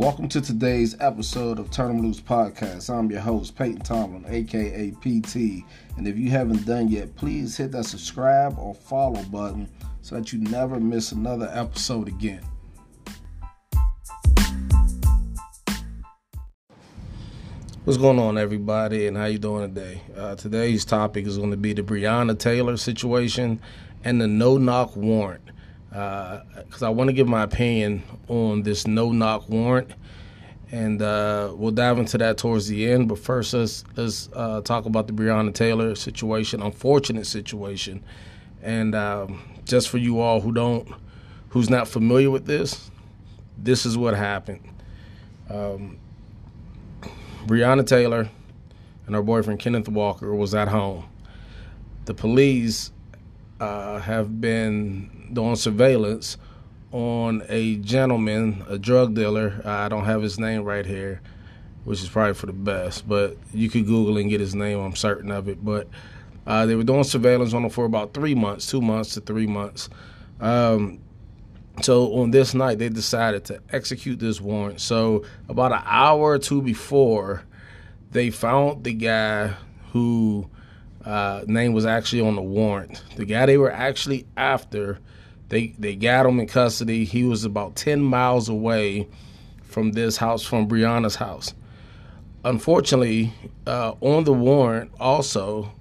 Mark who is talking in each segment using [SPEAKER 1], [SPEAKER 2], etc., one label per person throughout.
[SPEAKER 1] Welcome to today's episode of Turn 'em Loose Podcast. I'm your host, Peyton Tomlin, aka PT. And if you haven't done yet, please hit that subscribe or follow button so that you never miss another episode again. What's going on, everybody, and how you doing today? Uh, today's topic is going to be the Breonna Taylor situation and the no-knock warrant. Because uh, I want to give my opinion on this no-knock warrant, and uh, we'll dive into that towards the end. But first, let's let's uh, talk about the Breonna Taylor situation, unfortunate situation, and um, just for you all who don't, who's not familiar with this, this is what happened. Um, Breonna Taylor and her boyfriend Kenneth Walker was at home. The police uh, have been doing surveillance on a gentleman, a drug dealer. I don't have his name right here, which is probably for the best, but you could Google and get his name. I'm certain of it. But uh, they were doing surveillance on him for about three months, two months to three months. Um, so on this night, they decided to execute this warrant. So about an hour or two before, they found the guy who uh, name was actually on the warrant. The guy they were actually after, they they got him in custody. He was about ten miles away from this house, from Breonna's house. Unfortunately, uh, on the warrant also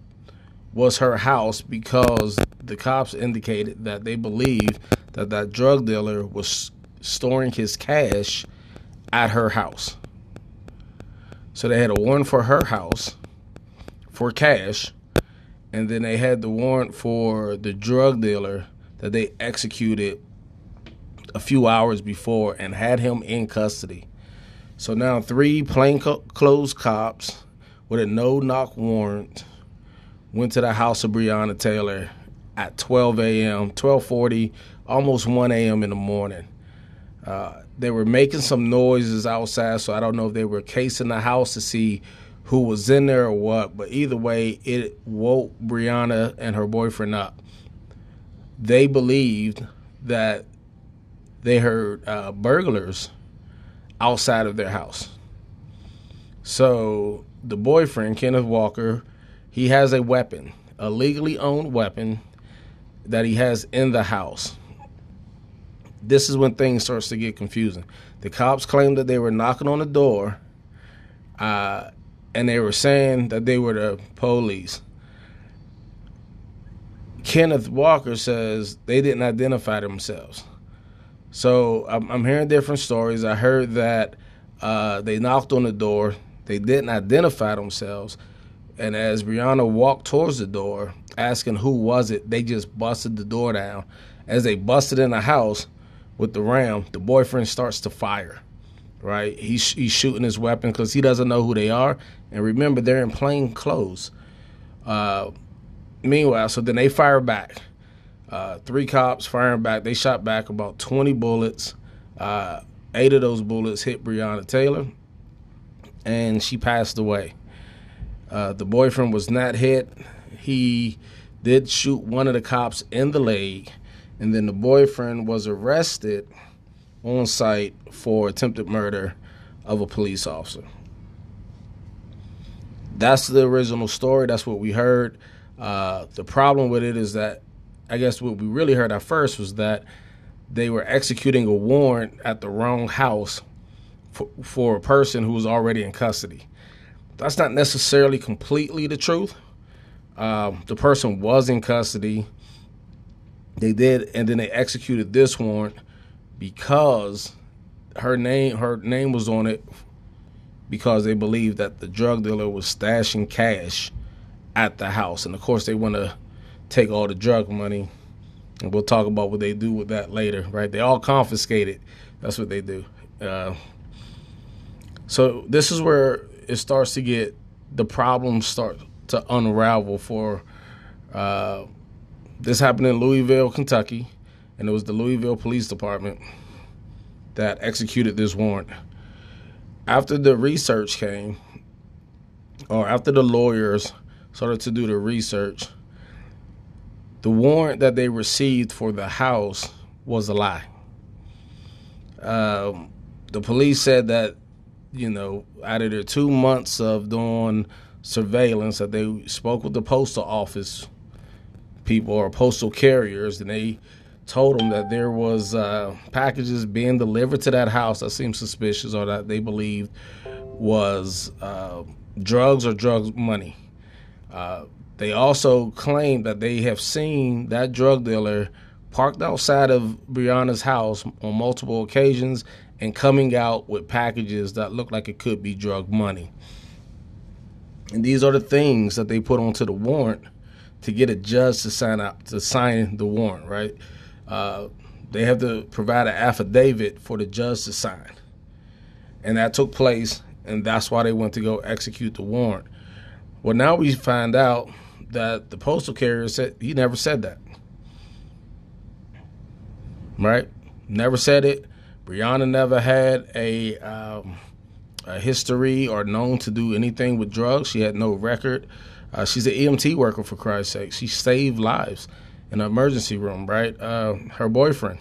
[SPEAKER 1] was her house because the cops indicated that they believe that that drug dealer was storing his cash at her house. So they had a warrant for her house for cash, and then they had the warrant for the drug dealer that they executed a few hours before and had him in custody. So now three plainclothes cops with a no-knock warrant went to the house of Breonna Taylor at 12 a.m., 12:40, almost 1 a.m. in the morning. Uh, they were making some noises outside, so I don't know if they were casing the house to see who was in there or what. But either way, it woke Breonna and her boyfriend up. They believed that they heard uh, burglars outside of their house. So the boyfriend, Kenneth Walker, he has a weapon, a legally owned weapon that he has in the house. This is when things starts to get confusing. The cops claimed that they were knocking on the door, uh, and they were saying that they were the police. Kenneth Walker says they didn't identify themselves. So I'm, I'm hearing different stories. I heard that uh, they knocked on the door. They didn't identify themselves. And as Breonna walked towards the door, asking who was it, they just busted the door down. As they busted in the house with the ram, the boyfriend starts to fire. Right, he's he's shooting his weapon because he doesn't know who they are. And remember, they're in plain clothes. Uh, meanwhile, so then they fire back. Uh, three cops firing back. They shot back about 20 bullets. Uh, eight of those bullets hit Breonna Taylor, and she passed away. Uh, the boyfriend was not hit. He did shoot one of the cops in the leg, and then the boyfriend was arrested on site for attempted murder of a police officer. That's the original story. That's what we heard. Uh, the problem with it is that I guess what we really heard at first was that they were executing a warrant at the wrong house for, for a person who was already in custody. That's not necessarily completely the truth. Um, the person was in custody. They did, and then they executed this warrant because her name her name was on it because they believed that the drug dealer was stashing cash at the house, and of course they want to take all the drug money, and we'll talk about what they do with that later. Right? They all confiscated. It that's what they do. Uh, so this is where it starts to get the problems start to unravel for uh, this happened in Louisville, Kentucky, and it was the Louisville Police Department that executed this warrant. After the research came, or after the lawyers started to do the research, the warrant that they received for the house was a lie. Um, the police said that you know out of their two months of doing surveillance that they spoke with the postal office people or postal carriers and they told them that there was uh, packages being delivered to that house that seemed suspicious or that they believed was uh, drugs or drugs money. Uh, they also claimed that they have seen that drug dealer parked outside of Breonna's house on multiple occasions and coming out with packages that look like it could be drug money. And these are the things that they put onto the warrant to get a judge to sign up to sign the warrant, right? Uh, they have to provide an affidavit for the judge to sign, and that took place, and that's why they went to go execute the warrant. Well, now we find out that the postal carrier said he never said that, right? Never said it. Breonna never had a, um, a history or known to do anything with drugs. She had no record. Uh, she's an EMT worker, for Christ's sake. She saved lives in an emergency room, right? Uh, her boyfriend,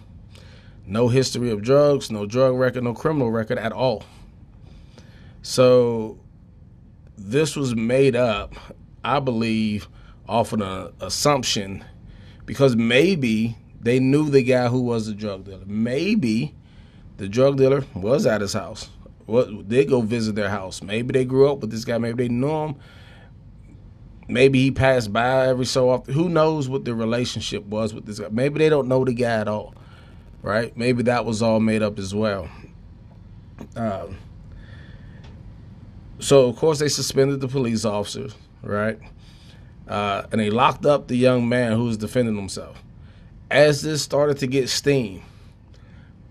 [SPEAKER 1] no history of drugs, no drug record, no criminal record at all. So this was made up, I believe, off of an assumption because maybe they knew the guy who was the drug dealer. Maybe the drug dealer was at his house. What they go visit their house. Maybe they grew up with this guy. Maybe they knew him maybe he passed by every so often. Who knows what the relationship was with this guy? Maybe they don't know the guy at all, right? Maybe that was all made up as well. Um, so of course they suspended the police officers, right? Uh, and they locked up the young man who was defending himself. As this started to get steam,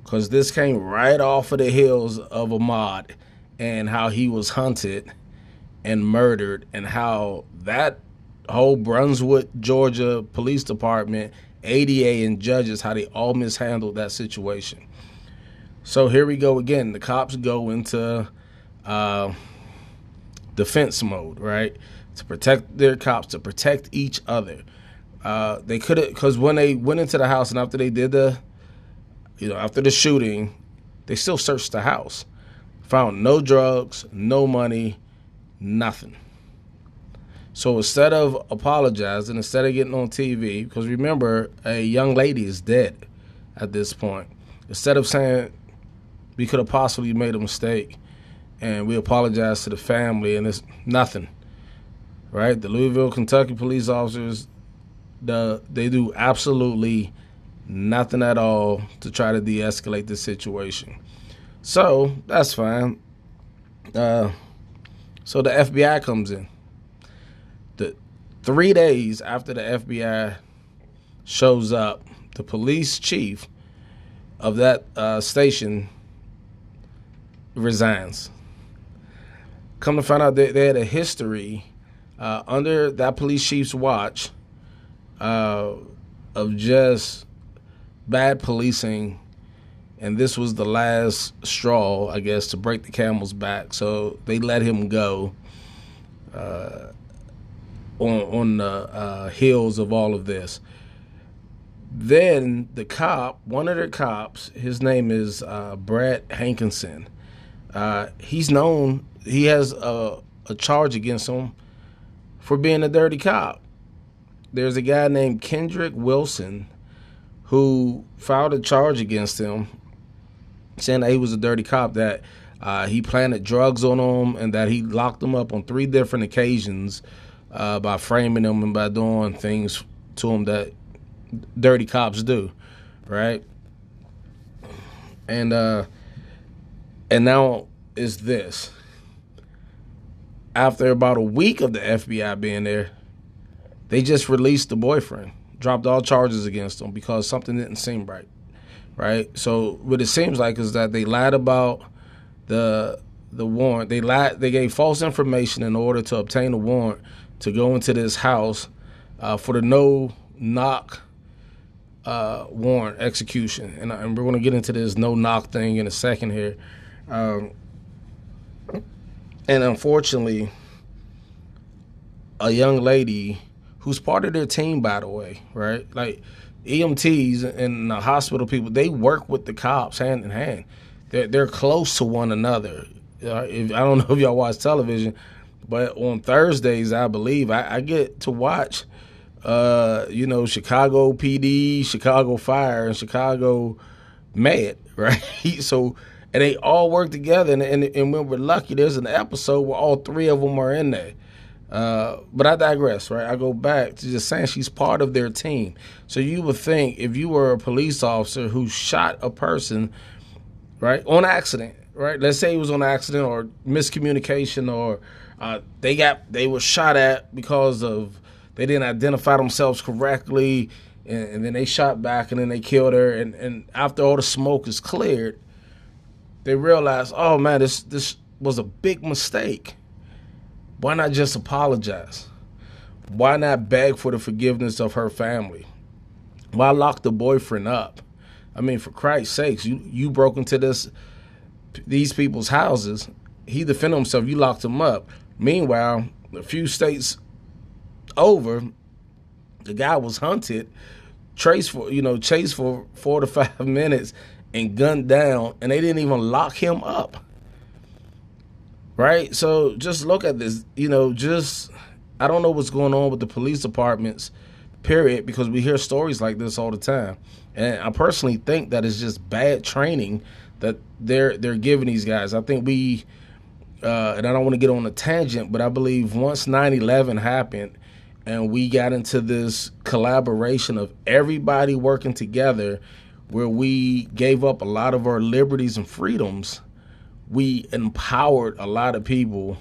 [SPEAKER 1] because this came right off of the heels of Ahmaud and how he was hunted and murdered, and how that whole Brunswick, Georgia Police Department, ADA, and judges, how they all mishandled that situation. So here we go again. The cops go into uh, defense mode, right? To protect their cops, to protect each other. Uh, they could have, because when they went into the house and after they did the, you know, after the shooting, they still searched the house. Found no drugs, no money, nothing. So instead of apologizing, instead of getting on TV, because remember, a young lady is dead at this point, instead of saying we could have possibly made a mistake and we apologize to the family and it's nothing, right? The Louisville, Kentucky police officers, the, they do absolutely nothing at all to try to de escalate the situation. So that's fine. Uh, so the FBI comes in. The three days after the FBI shows up, the police chief of that uh, station resigns. Come to find out, that they had a history uh, under that police chief's watch uh, of just bad policing and this was the last straw, I guess, to break the camel's back. So they let him go uh, on on the uh, heels of all of this. Then the cop, one of the cops, his name is uh, Brett Hankison. Uh, he's known. He has a, a charge against him for being a dirty cop. There's a guy named Kendrick Wilson who filed a charge against him saying that he was a dirty cop, that uh, he planted drugs on him, and that he locked him up on three different occasions uh, by framing him and by doing things to him that dirty cops do, right? And uh, and now is this. After about a week of the FBI being there, they just released the boyfriend, dropped all charges against him because something didn't seem right right? So what it seems like is that they lied about the the warrant. They lied. They gave false information in order to obtain a warrant to go into this house uh, for the no knock uh, warrant execution. And, and we're going to get into this no knock thing in a second here. Um, and unfortunately, a young lady who's part of their team, by the way, right? Like EMTs and the hospital people, they work with the cops hand in hand. they're they're close to one another. Uh, if, I don't know if y'all watch television, but on Thursdays, I believe I, I get to watch, uh, you know, Chicago PD, Chicago Fire, and Chicago Med, right? so and they all work together. And, and, and when we're lucky, there's an episode where all three of them are in there. Uh, but I digress, right? I go back to just saying she's part of their team. So you would think if you were a police officer who shot a person, right, on accident, right? Let's say it was on accident or miscommunication or uh, they got they were shot at because of they didn't identify themselves correctly, and, and then they shot back and then they killed her. And, and after all the smoke is cleared, they realized, oh man, this this was a big mistake why not just apologize? Why not beg for the forgiveness of her family? Why lock the boyfriend up? I mean, for Christ's sakes, you you broke into this these people's houses. He defended himself. You locked him up. Meanwhile, a few states over, the guy was hunted, traced for you know chased for four to five minutes, and gunned down, and they didn't even lock him up right? So just look at this, you know, just I don't know what's going on with the police departments, period, because we hear stories like this all the time. And I personally think that it's just bad training that they're they're giving these guys. I think we uh, and I don't want to get on a tangent, but I believe once 9/11 happened and we got into this collaboration of everybody working together where we gave up a lot of our liberties and freedoms we empowered a lot of people,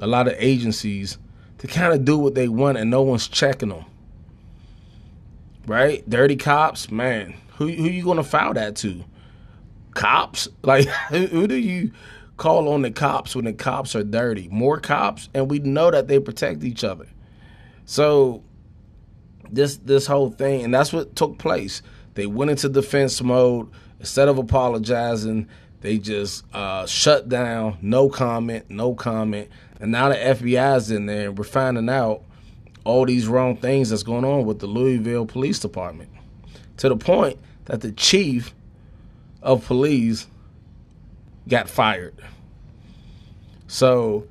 [SPEAKER 1] a lot of agencies to kind of do what they want and no one's checking them. Right? Dirty cops, man. Who who you gonna file that to? Cops? Like who do you call on the cops when the cops are dirty? More cops, and we know that they protect each other. So this this whole thing, and that's what took place. They went into defense mode instead of apologizing. They just uh, shut down, no comment, no comment. And now the FBI's in there, and we're finding out all these wrong things that's going on with the Louisville Police Department. To the point that the chief of police got fired. So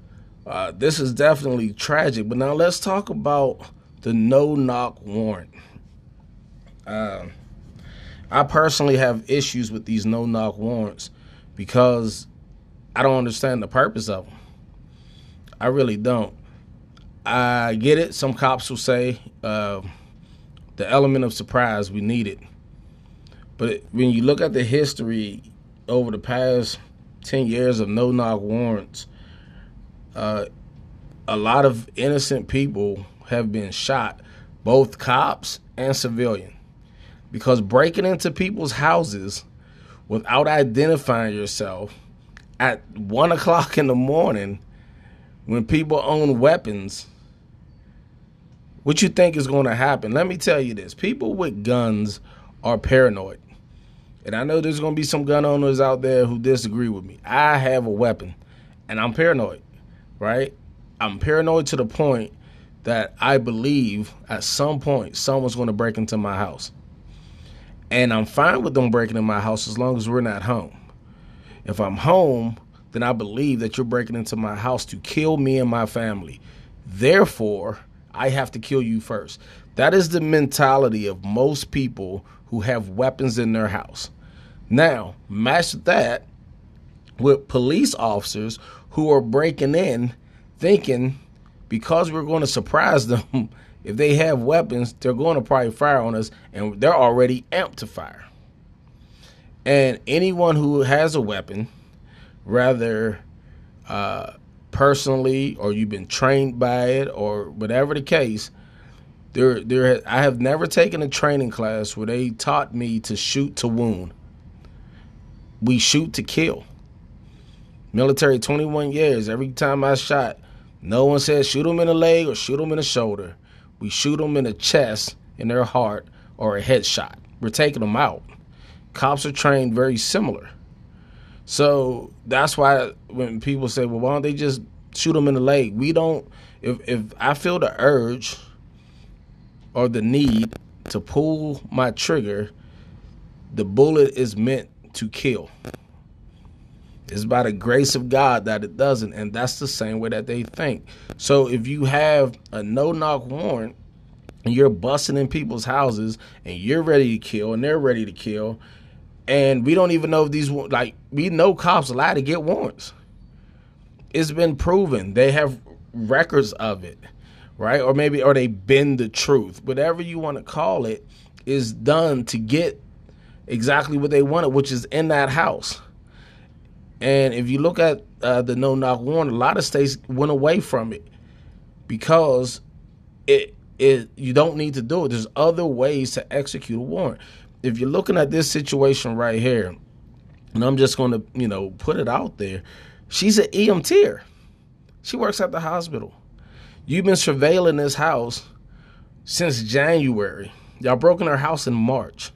[SPEAKER 1] uh, this is definitely tragic. But now let's talk about the no knock warrant. Uh, I personally have issues with these no knock warrants because I don't understand the purpose of them. I really don't. I get it. Some cops will say uh, the element of surprise we need it, but when you look at the history over the past ten years of no knock warrants, uh, a lot of innocent people have been shot, both cops and civilian, because breaking into people's houses without identifying yourself at one o'clock in the morning when people own weapons, what you think is going to happen? Let me tell you this people with guns are paranoid. And I know there's going to be some gun owners out there who disagree with me. I have a weapon and I'm paranoid, right? I'm paranoid to the point that I believe at some point someone's going to break into my house. And I'm fine with them breaking in my house as long as we're not home. If I'm home, then I believe that you're breaking into my house to kill me and my family. Therefore, I have to kill you first. That is the mentality of most people who have weapons in their house. Now, match that with police officers who are breaking in thinking because we're going to surprise them if they have weapons, they're going to probably fire on us, and they're already amped to fire. And anyone who has a weapon, rather uh, personally or you've been trained by it or whatever the case, there, there. I have never taken a training class where they taught me to shoot to wound. We shoot to kill. Military, 21 years. Every time I shot, no one said shoot them in the leg or shoot them in the shoulder. We shoot them in the chest, in their heart, or a headshot. We're taking them out. Cops are trained very similar. So that's why when people say, well, why don't they just shoot them in the leg? We don't, if, if I feel the urge or the need to pull my trigger, the bullet is meant to kill. It's by the grace of God that it doesn't, and that's the same way that they think. So if you have a no knock warrant and you're busting in people's houses and you're ready to kill and they're ready to kill, and we don't even know if these like we know cops allowed to get warrants. It's been proven they have records of it, right? Or maybe or they bend the truth, whatever you want to call it, is done to get exactly what they wanted, which is in that house. And if you look at uh, the no knock warrant, a lot of states went away from it because it it you don't need to do it. There's other ways to execute a warrant. If you're looking at this situation right here, and I'm just going to you know put it out there, she's an EMTer. She works at the hospital. You've been surveilling this house since January. Y'all broke in her house in March.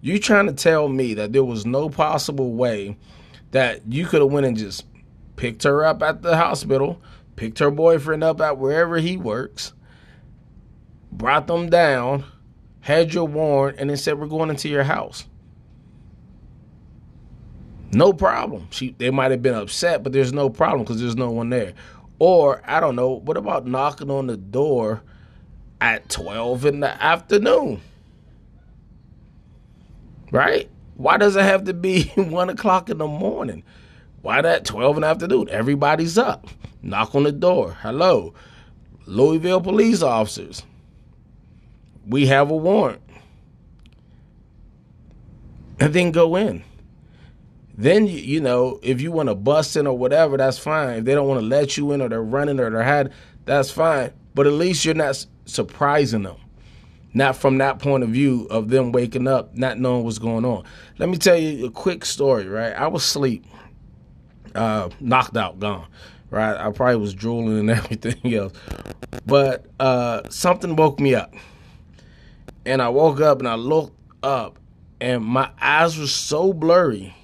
[SPEAKER 1] You trying to tell me that there was no possible way that you could have went and just picked her up at the hospital, picked her boyfriend up at wherever he works, brought them down, had your warrant, and then said we're going into your house. No problem. She they might have been upset, but there's no problem because there's no one there. Or I don't know. What about knocking on the door at twelve in the afternoon? Right? Why does it have to be one o'clock in the morning? Why that twelve in the afternoon? Everybody's up. Knock on the door. Hello, Louisville police officers. We have a warrant. And then go in. Then you, you know, if you want to bust in or whatever, that's fine. If they don't want to let you in or they're running or they're had, that's fine. But at least you're not surprising them. Not from that point of view of them waking up, not knowing what's going on. Let me tell you a quick story, right? I was asleep, uh, knocked out, gone, right? I probably was drooling and everything else. But uh, something woke me up. And I woke up and I looked up, and my eyes were so blurry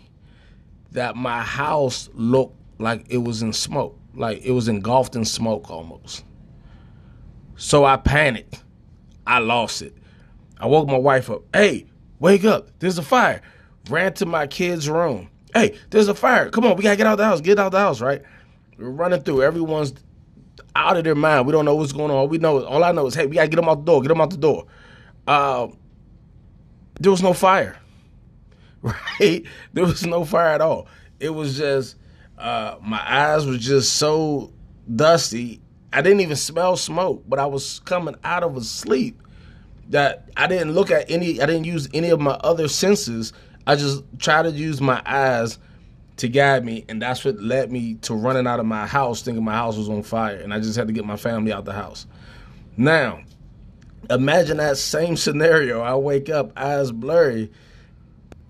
[SPEAKER 1] that my house looked like it was in smoke, like it was engulfed in smoke almost. So I panicked. I lost it. I woke my wife up. Hey, wake up. There's a fire. Ran to my kid's room. Hey, there's a fire. Come on, we gotta get out the house. Get out the house, right? We're running through. Everyone's out of their mind. We don't know what's going on. We know all I know is, hey, we gotta get them out the door. Get them out the door. Uh, there was no fire, right? There was no fire at all. It was just uh, my eyes were just so dusty I didn't even smell smoke, but I was coming out of a sleep that I didn't look at any, I didn't use any of my other senses. I just tried to use my eyes to guide me, and that's what led me to running out of my house thinking my house was on fire, and I just had to get my family out the house. Now, imagine that same scenario. I wake up, eyes blurry,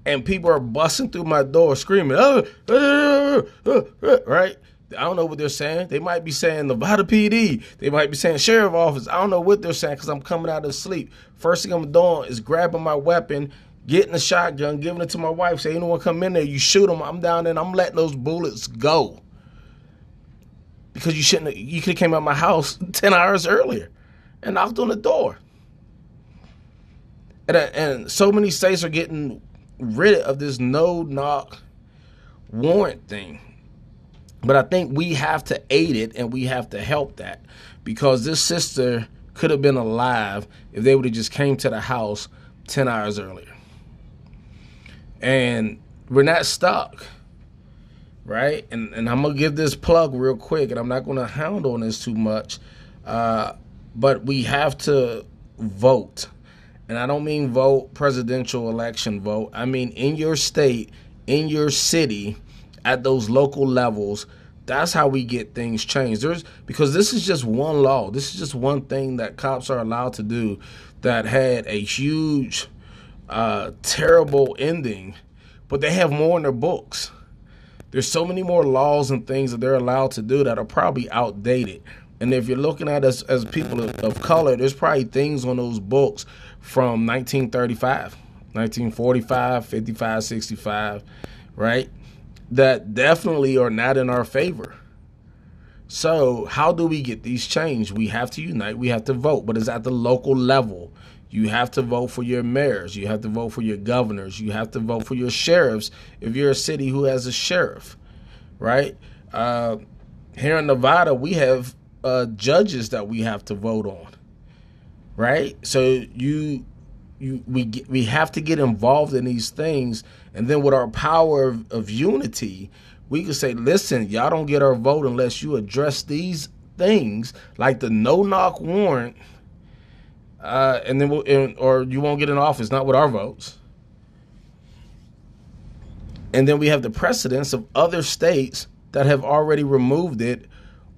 [SPEAKER 1] and people are busting through my door screaming, oh, oh, oh, oh right? I don't know what they're saying. They might be saying Nevada PD. They might be saying sheriff office. I don't know what they're saying because I'm coming out of sleep. First thing I'm doing is grabbing my weapon, getting a shotgun, giving it to my wife. Say, anyone come in there, you shoot them. I'm down there and I'm letting those bullets go. Because you shouldn't. Have, You could have came out my house ten hours earlier, and knocked on the door. And, and so many states are getting rid of this no knock warrant thing but I think we have to aid it and we have to help that because this sister could have been alive if they would have just came to the house 10 hours earlier. And we're not stuck. Right? And and I'm gonna give this plug real quick and I'm not gonna hound on this too much. Uh, but we have to vote. And I don't mean vote presidential election vote. I mean in your state, in your city, at those local levels that's how we get things changed. There's because this is just one law. This is just one thing that cops are allowed to do that had a huge uh, terrible ending but they have more in their books. There's so many more laws and things that they're allowed to do that are probably outdated. And if you're looking at us as people of, of color there's probably things on those books from 1935 1945 55 65 right that definitely are not in our favor. So, how do we get these changed? We have to unite, we have to vote, but it's at the local level. You have to vote for your mayors, you have to vote for your governors, you have to vote for your sheriffs if you're a city who has a sheriff. right? Uh, here in Nevada, we have uh, judges that we have to vote on, right? So you you we we have to get involved in these things, and then with our power of, of unity, we can say, listen, y'all don't get our vote unless you address these things, like the no knock warrant, uh, and then we'll, and, or you won't get in office, not with our votes. And then we have the precedents of other states that have already removed it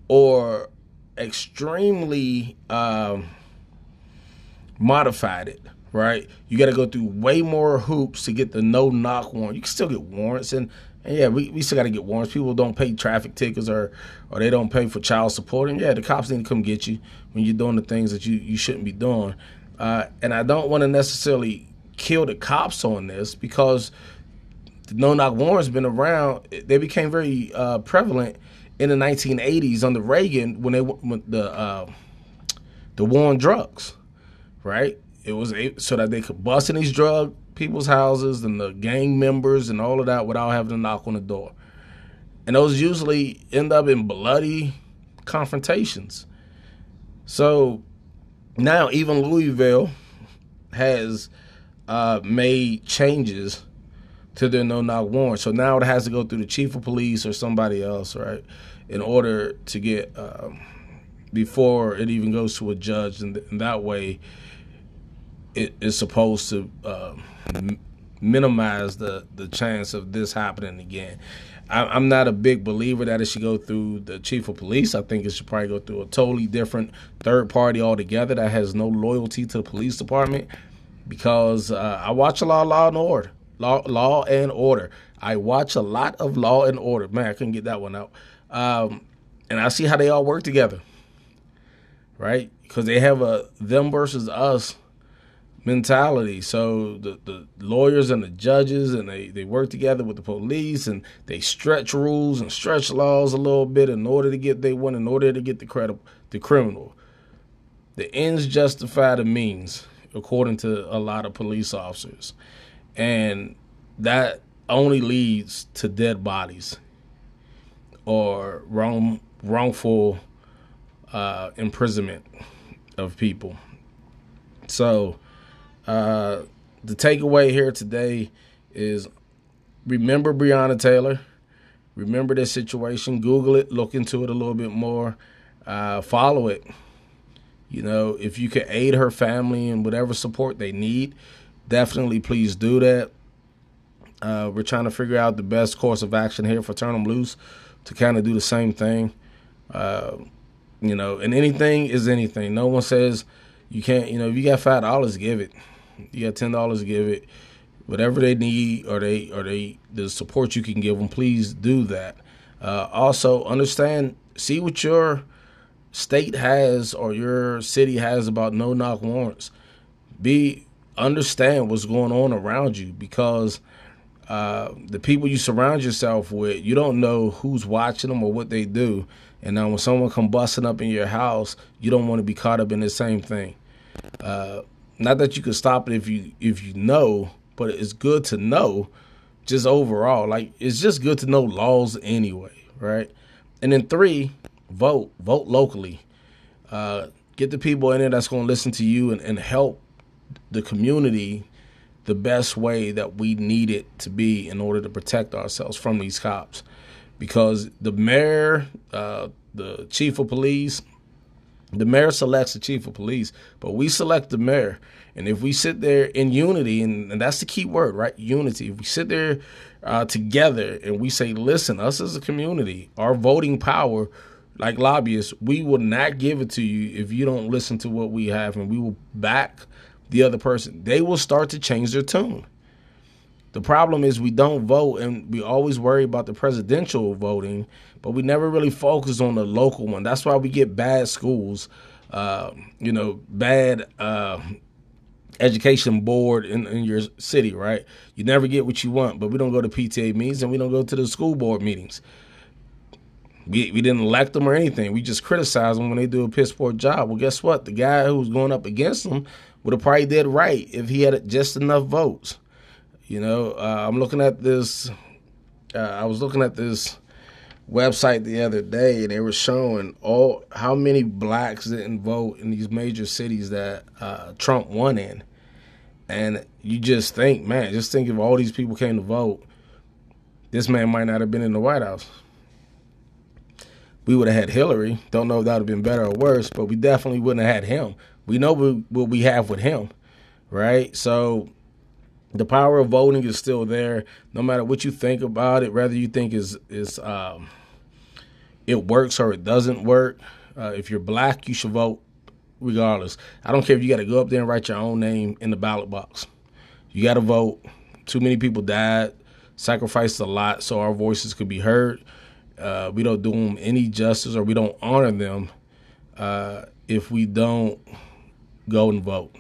[SPEAKER 1] or extremely um, modified it right? You got to go through way more hoops to get the no knock warrant. You can still get warrants, and, and yeah, we, we still got to get warrants. People don't pay traffic tickets or or they don't pay for child support, and yeah, the cops need to come get you when you're doing the things that you you shouldn't be doing. Uh, and I don't want to necessarily kill the cops on this because the no knock warrants been around. They became very uh, prevalent in the 1980s under Reagan when they when the uh, the war on drugs, right? It was so that they could bust in these drug people's houses and the gang members and all of that without having to knock on the door. And those usually end up in bloody confrontations. So now even Louisville has uh, made changes to their no knock warrant. So now it has to go through the chief of police or somebody else, right, in order to get um, before it even goes to a judge, and, and that way it is supposed to uh, minimize the the chance of this happening again. I, am not a big believer that it should go through the chief of police. I think it should probably go through a totally different third party altogether that has no loyalty to the police department. Because uh, I watch a lot of Law and Order, Law, Law and Order. I watch a lot of Law and Order. Man, I couldn't get that one out. Um, and I see how they all work together, right? Because they have a them versus us mentality. So the, the lawyers and the judges and they, they work together with the police and they stretch rules and stretch laws a little bit in order to get they want in order to get the credible the criminal. The ends justify the means, according to a lot of police officers. And that only leads to dead bodies or wrong wrongful uh, imprisonment of people. So uh, the takeaway here today is remember Breonna Taylor. Remember this situation. Google it. Look into it a little bit more. Uh, follow it. You know, if you can aid her family and whatever support they need, definitely please do that. Uh, we're trying to figure out the best course of action here for Turn 'em Loose to kind of do the same thing. Uh, you know, and anything is anything. No one says you can't. You know, if you got five dollars, give it. You got ten dollars to give it. Whatever they need or they or they the support you can give them, please do that. Uh, also, understand, see what your state has or your city has about no knock warrants. Be understand what's going on around you because uh, the people you surround yourself with, you don't know who's watching them or what they do. And now when someone come busting up in your house, you don't want to be caught up in the same thing. Uh, not that you can stop it if you if you know, but it's good to know just overall. Like it's just good to know laws anyway, right? And then three, vote. Vote locally. Uh, get the people in there that's going to listen to you and, and help the community the best way that we need it to be in order to protect ourselves from these cops. Because the mayor, uh, the chief of police, the mayor selects the chief of police, but we select the mayor. And if we sit there in unity, and, and that's the key word, right? Unity. If we sit there uh, together and we say, listen, us as a community, our voting power, like lobbyists, we will not give it to you if you don't listen to what we have, and we will back the other person. They will start to change their tune. The problem is we don't vote, and we always worry about the presidential voting, but we never really focus on the local one. That's why we get bad schools, uh, you know, bad uh, education board in, in, your city, right? You never get what you want, but we don't go to PTA meetings and we don't go to the school board meetings. We, we didn't elect them or anything. We just criticize them when they do a piss poor job. Well, guess what? The guy who's going up against them would have probably did right if he had just enough votes. You know, uh, I'm looking at this. Uh, I was looking at this website the other day, and they were showing all how many blacks didn't vote in these major cities that uh, Trump won in, and you just think, man, just think if all these people came to vote, this man might not have been in the White House. We would have had Hillary. Don't know if that would have been better or worse, but we definitely wouldn't have had him. We know what we have with him, right? So the power of voting is still there, no matter what you think about it. Whether you think is is um, it works or it doesn't work. Uh, if you're black, you should vote regardless. I don't care if you got to go up there and write your own name in the ballot box. You got to vote. Too many people died, sacrificed a lot so our voices could be heard. Uh, we don't do them any justice or we don't honor them uh, if we don't go and vote.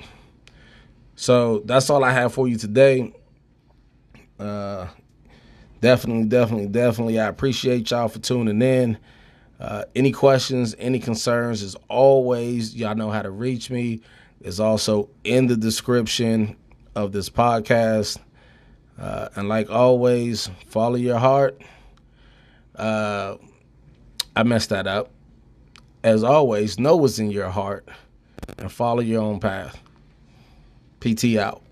[SPEAKER 1] So that's all I have for you today. Uh, definitely, definitely, definitely. I appreciate y'all for tuning in. Uh, any questions, any concerns, as always, y'all know how to reach me. It's also in the description of this podcast. Uh, and like always, follow your heart. Uh, I messed that up. As always, know what's in your heart and follow your own path. PT out.